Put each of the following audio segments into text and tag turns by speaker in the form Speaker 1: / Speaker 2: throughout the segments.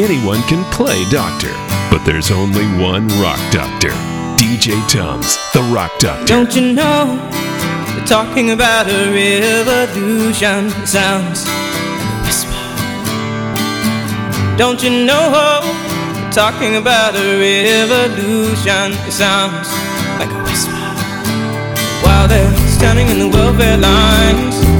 Speaker 1: Anyone can play doctor, but there's only one rock doctor. DJ TUMZ, the rock doctor.
Speaker 2: Don't you know? They're talking about a revolution. Sounds like a whisper. Don't you know? They're talking about a revolution. Sounds like a whisper. While they're standing in the welfare lines,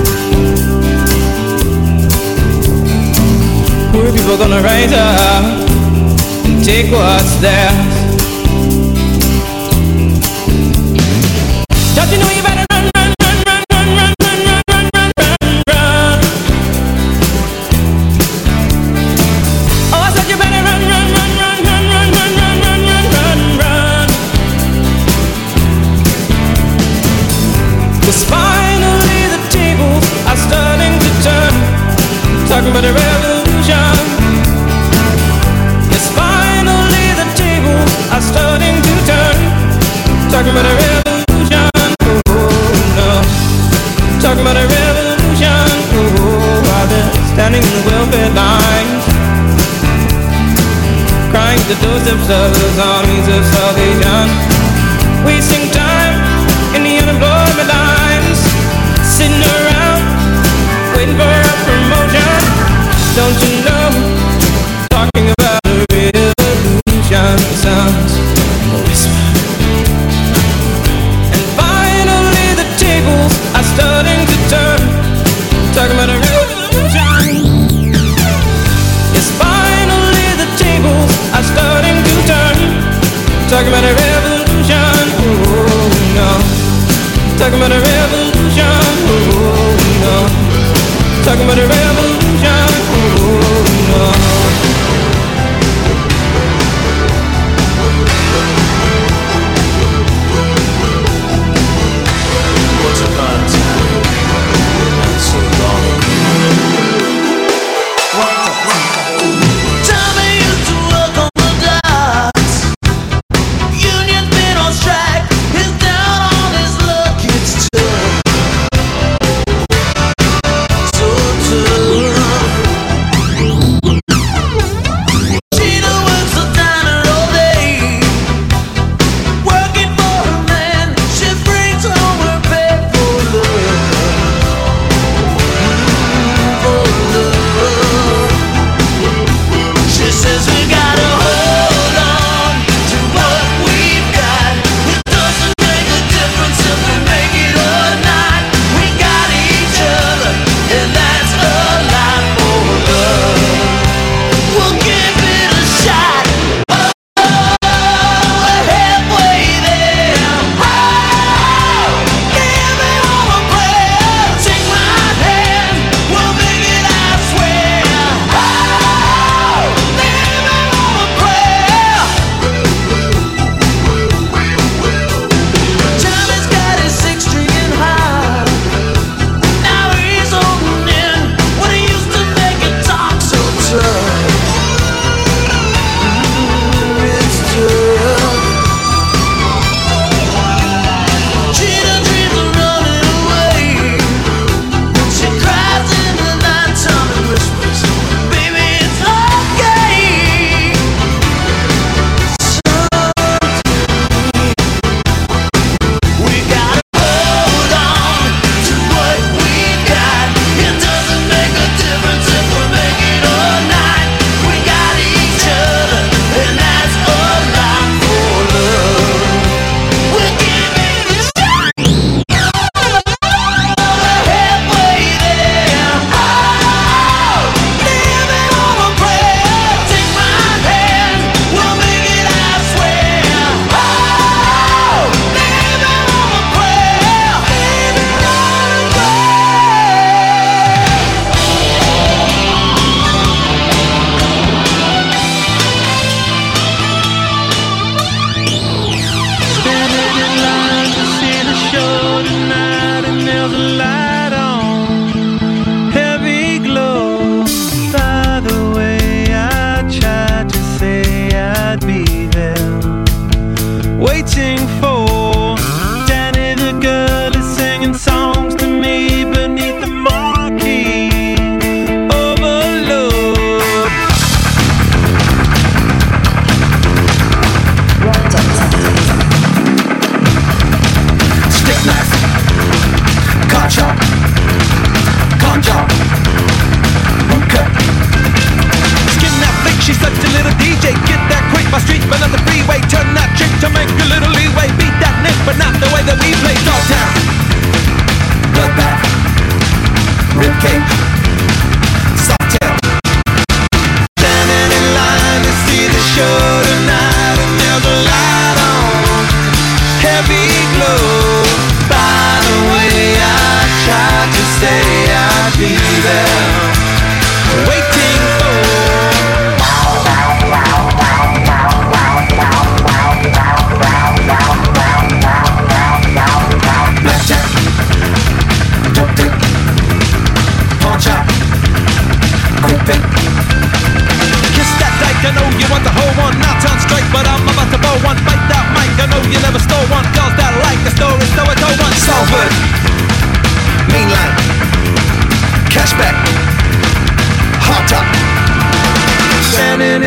Speaker 2: People gonna rise up and take what's theirs. Starting to turn. Talking about a revolution. Oh, no. Talking about a revolution. Oh, while they're standing in the welfare lines. Crying the doorsteps of those armies of salvation.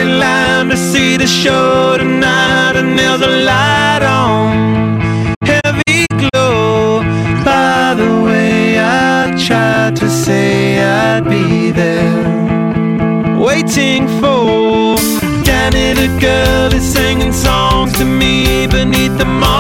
Speaker 3: line to see the show tonight, and there's a light on. Heavy glow. By the way, I tried to say I'd be there, waiting for. Danny, the girl is singing songs to me beneath the
Speaker 1: moon.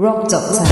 Speaker 1: Rock Doctor.
Speaker 4: Down
Speaker 5: is